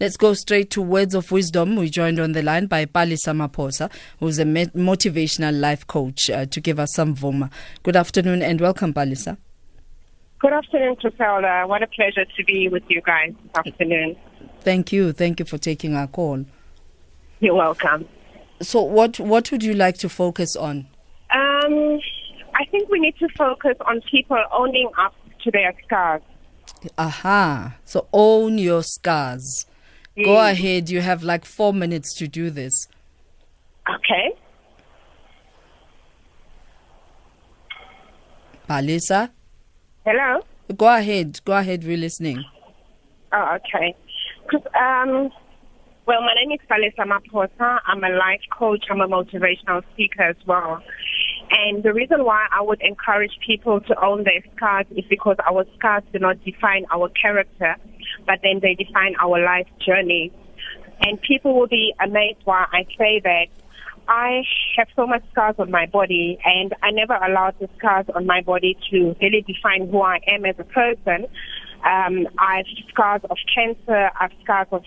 Let's go straight to words of wisdom. We're joined on the line by Palesa Maphosa, who's a motivational life coach, uh, to give us some voma. Good afternoon and welcome, Palesa. Good afternoon, Griselda. What a pleasure to be with you guys this afternoon. Thank you. Thank you for taking our call. You're welcome. So, what what would you like to focus on? Um, I think we need to focus on people owning up to their scars. Aha. So, own your scars. Go ahead. You have like four minutes to do this. Okay. Palesa? Hello? Go ahead. Go ahead. We're listening. Oh, okay. Cause, um, well, my name is Palesa Maphosa. I'm a life coach. I'm a motivational speaker as well. And the reason why I would encourage people to own their scars is because our scars do not define our character but then they define our life journey. And people will be amazed why I say that. I have so much scars on my body, and I never allowed the scars on my body to really define who I am as a person. Um, I have scars of cancer, I have scars of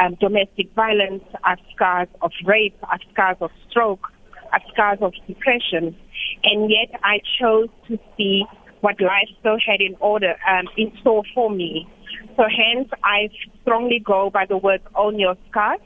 um, domestic violence, I have scars of rape, I have scars of stroke, I have scars of depression, and yet I chose to see what life still had in order um, in store for me. So hence, I strongly go by the word own your scars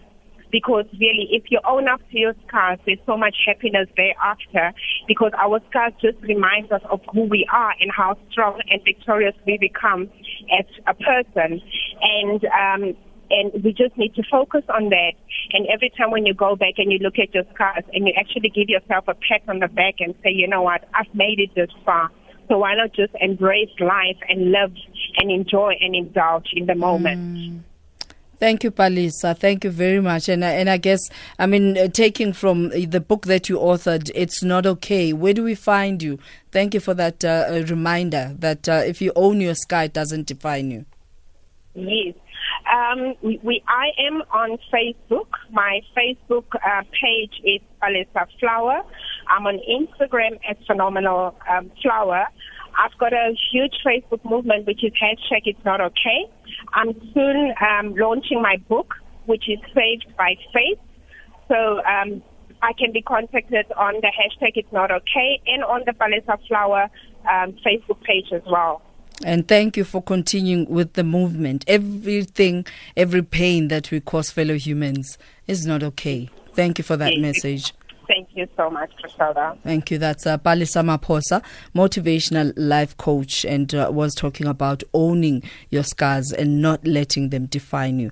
because really if you own up to your scars, there's so much happiness thereafter because our scars just reminds us of who we are and how strong and victorious we become as a person. And, um, and we just need to focus on that. And every time when you go back and you look at your scars and you actually give yourself a pat on the back and say, you know what, I've made it this far. So why not just embrace life and live and enjoy and indulge in the moment? Mm. Thank you, Palesa. Thank you very much. And and I guess I mean uh, taking from the book that you authored, it's not okay. Where do we find you? Thank you for that uh, reminder that uh, if you own your sky, it doesn't define you. Yes. Um, we, we, I am on Facebook. My Facebook uh, page is Palesa Flower. I'm on Instagram as Phenomenal um, Flower. I've got a huge Facebook movement, which is hashtag It's Not Okay. I'm soon um, launching my book, which is Saved by Faith. So um, I can be contacted on the hashtag It's Not Okay and on the Palesa Flower um, Facebook page as well. And thank you for continuing with the movement. Everything, every pain that we cause fellow humans is not okay. Thank you for that message. You so much, Priscilla. Thank you. That's uh, Palesa Maphosa, motivational life coach, and uh, was talking about owning your scars and not letting them define you.